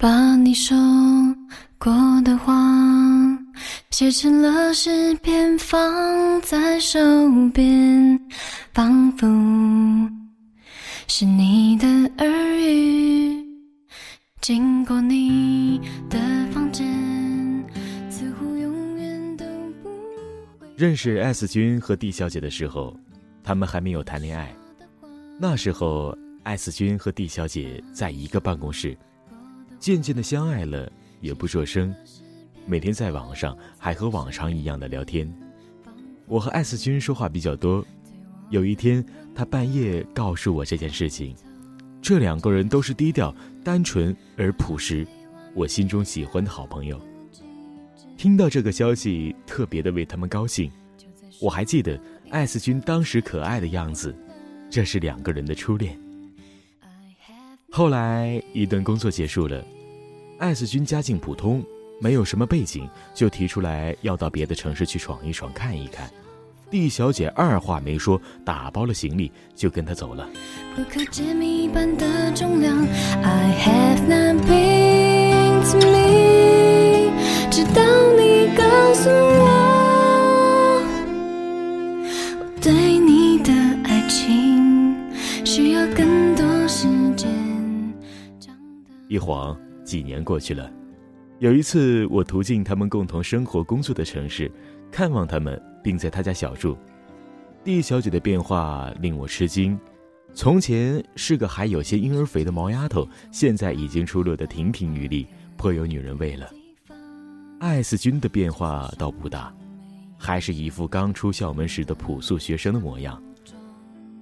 把你说过的话写成了诗篇，放在手边，仿佛是你的耳语。经过你的房间，似乎永远都不会。认识 S 君和 D 小姐的时候，他们还没有谈恋爱。那时候，S 君和 D 小姐在一个办公室。渐渐的相爱了，也不说声，每天在网上还和往常一样的聊天。我和艾斯君说话比较多。有一天，他半夜告诉我这件事情。这两个人都是低调、单纯而朴实，我心中喜欢的好朋友。听到这个消息，特别的为他们高兴。我还记得艾斯君当时可爱的样子，这是两个人的初恋。后来一段工作结束了，艾斯君家境普通，没有什么背景，就提出来要到别的城市去闯一闯、看一看。D 小姐二话没说，打包了行李就跟他走了。不可解密般的重量，I have nothing to me，直到你告诉我，我对你的爱情需要更多时间。一晃几年过去了，有一次我途径他们共同生活工作的城市，看望他们，并在他家小住。D 小姐的变化令我吃惊，从前是个还有些婴儿肥的毛丫头，现在已经出落得亭亭玉立，颇有女人味了。艾斯君的变化倒不大，还是一副刚出校门时的朴素学生的模样。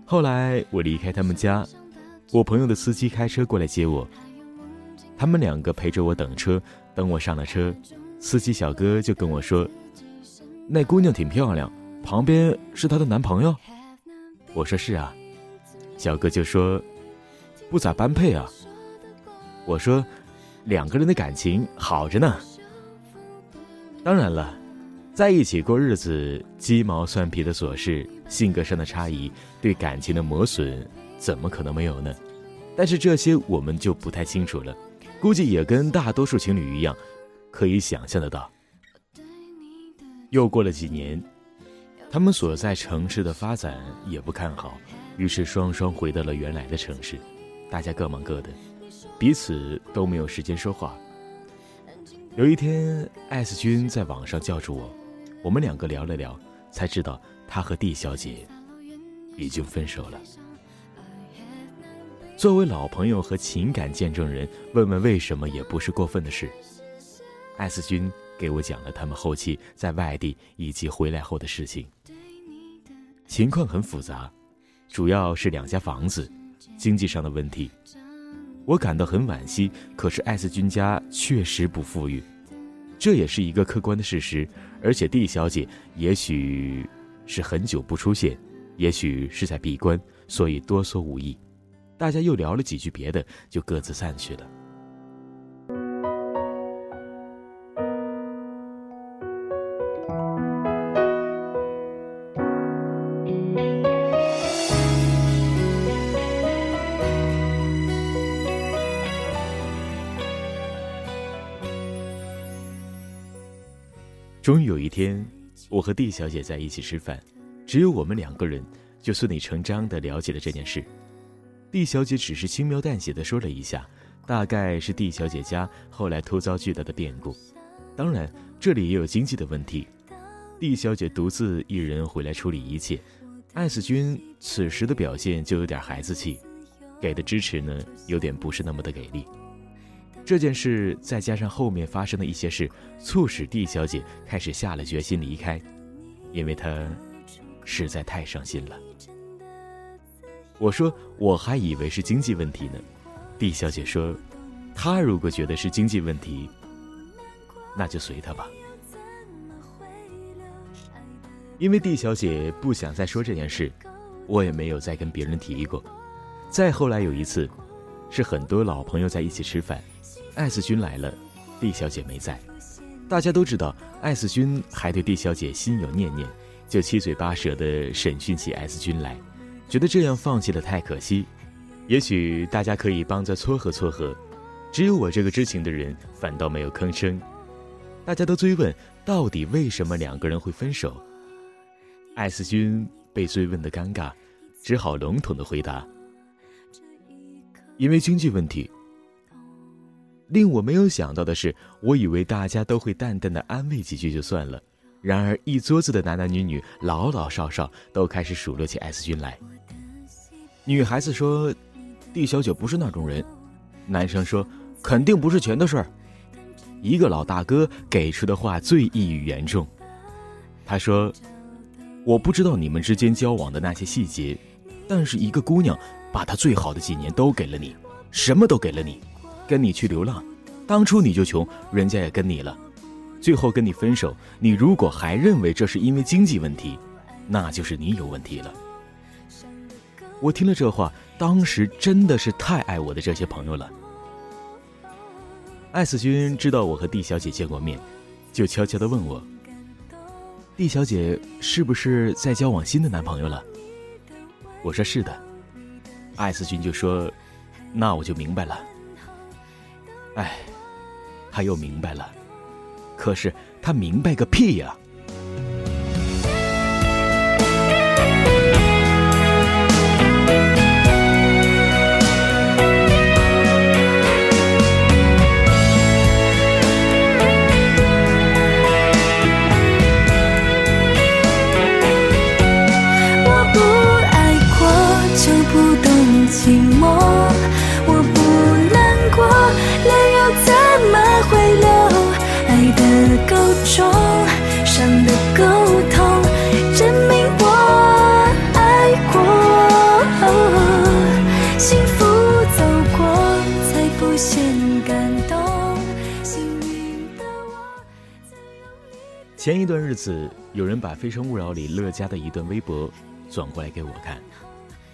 后来我离开他们家，我朋友的司机开车过来接我。他们两个陪着我等车，等我上了车，司机小哥就跟我说：“那姑娘挺漂亮，旁边是她的男朋友。”我说：“是啊。”小哥就说：“不咋般配啊。”我说：“两个人的感情好着呢。”当然了，在一起过日子，鸡毛蒜皮的琐事，性格上的差异，对感情的磨损，怎么可能没有呢？但是这些我们就不太清楚了。估计也跟大多数情侣一样，可以想象得到。又过了几年，他们所在城市的发展也不看好，于是双双回到了原来的城市，大家各忙各的，彼此都没有时间说话。有一天，艾斯君在网上叫住我，我们两个聊了聊，才知道他和 D 小姐已经分手了。作为老朋友和情感见证人，问问为什么也不是过分的事。艾斯君给我讲了他们后期在外地以及回来后的事情，情况很复杂，主要是两家房子，经济上的问题。我感到很惋惜，可是艾斯君家确实不富裕，这也是一个客观的事实。而且 D 小姐也许是很久不出现，也许是在闭关，所以多说无益。大家又聊了几句别的，就各自散去了。终于有一天，我和 D 小姐在一起吃饭，只有我们两个人，就顺理成章的了解了这件事。D 小姐只是轻描淡写的说了一下，大概是 D 小姐家后来突遭巨大的变故，当然这里也有经济的问题。D 小姐独自一人回来处理一切，艾斯君此时的表现就有点孩子气，给的支持呢有点不是那么的给力。这件事再加上后面发生的一些事，促使 D 小姐开始下了决心离开，因为她实在太伤心了。我说我还以为是经济问题呢，D 小姐说，她如果觉得是经济问题，那就随她吧。因为 D 小姐不想再说这件事，我也没有再跟别人提过。再后来有一次，是很多老朋友在一起吃饭，艾斯君来了，D 小姐没在。大家都知道艾斯君还对 D 小姐心有念念，就七嘴八舌的审讯起艾斯君来。觉得这样放弃了太可惜，也许大家可以帮着撮合撮合。只有我这个知情的人反倒没有吭声。大家都追问到底为什么两个人会分手。艾斯君被追问的尴尬，只好笼统的回答：“因为经济问题。”令我没有想到的是，我以为大家都会淡淡的安慰几句就算了，然而一桌子的男男女女、老老少少都开始数落起 S 君来。女孩子说：“蒂小姐不是那种人。”男生说：“肯定不是钱的事儿。”一个老大哥给出的话最一语言重，他说：“我不知道你们之间交往的那些细节，但是一个姑娘把她最好的几年都给了你，什么都给了你。”跟你去流浪，当初你就穷，人家也跟你了，最后跟你分手。你如果还认为这是因为经济问题，那就是你有问题了。我听了这话，当时真的是太爱我的这些朋友了。艾斯君知道我和蒂小姐见过面，就悄悄的问我：“蒂小姐是不是在交往新的男朋友了？”我说：“是的。”艾斯君就说：“那我就明白了。”哎，他又明白了，可是他明白个屁呀！前一段日子，有人把《非诚勿扰》里乐嘉的一段微博转过来给我看，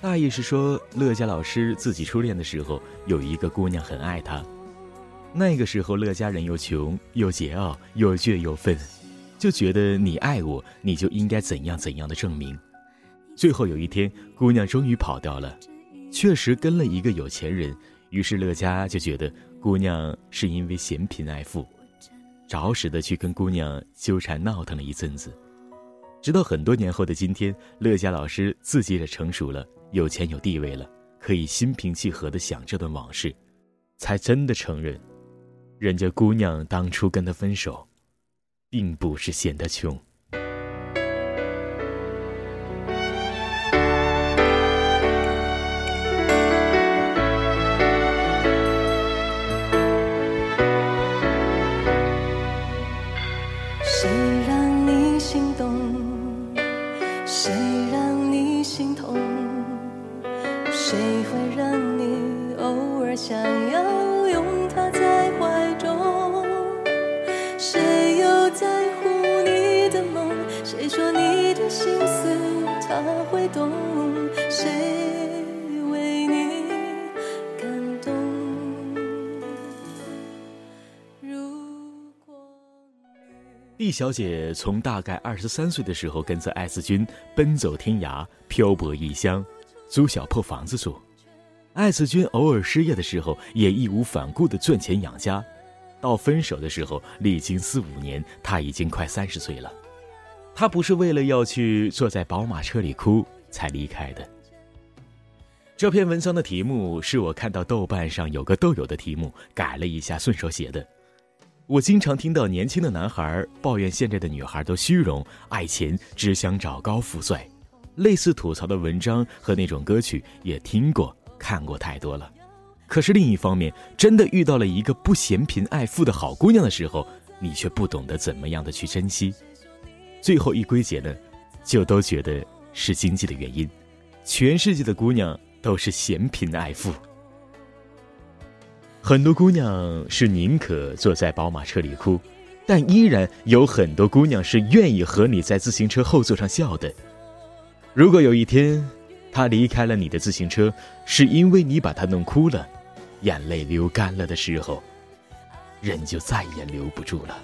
大意是说乐嘉老师自己初恋的时候，有一个姑娘很爱他，那个时候乐嘉人又穷又桀骜又倔又愤，就觉得你爱我，你就应该怎样怎样的证明。最后有一天，姑娘终于跑掉了，确实跟了一个有钱人，于是乐嘉就觉得姑娘是因为嫌贫爱富。着实的去跟姑娘纠缠闹腾了一阵子，直到很多年后的今天，乐嘉老师自己也成熟了，有钱有地位了，可以心平气和的想这段往事，才真的承认，人家姑娘当初跟他分手，并不是嫌他穷。谁会让你偶尔想要拥他在怀中？谁又在乎你的梦？谁说你的心思他会懂？谁为你感动？如果厉小姐从大概二十三岁的时候，跟着艾斯君奔走天涯，漂泊异乡。租小破房子住。艾子君偶尔失业的时候，也义无反顾的赚钱养家。到分手的时候，历经四五年，他已经快三十岁了。他不是为了要去坐在宝马车里哭才离开的。这篇文章的题目是我看到豆瓣上有个豆友的题目，改了一下，顺手写的。我经常听到年轻的男孩抱怨现在的女孩都虚荣、爱钱，只想找高富帅。类似吐槽的文章和那种歌曲也听过、看过太多了。可是另一方面，真的遇到了一个不嫌贫爱富的好姑娘的时候，你却不懂得怎么样的去珍惜。最后一归结呢，就都觉得是经济的原因。全世界的姑娘都是嫌贫爱富。很多姑娘是宁可坐在宝马车里哭，但依然有很多姑娘是愿意和你在自行车后座上笑的。如果有一天，他离开了你的自行车，是因为你把他弄哭了，眼泪流干了的时候，人就再也留不住了。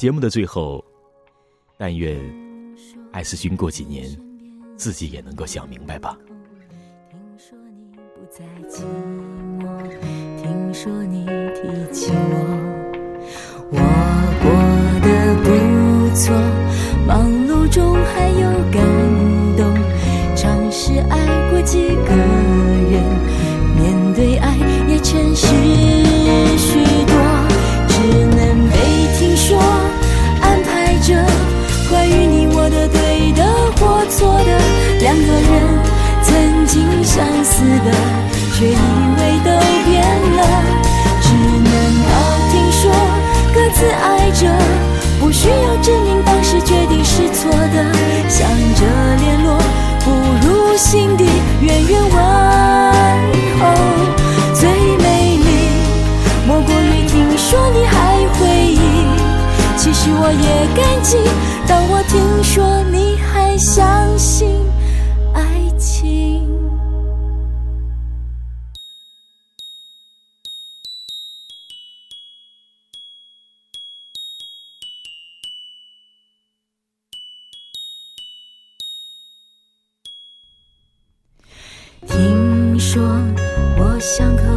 节目的最后但愿艾斯勋过几年自己也能够想明白吧。听说你不再寂寞听说你提起我我过得不错。也感激当我听说你还相信爱情。听说我像个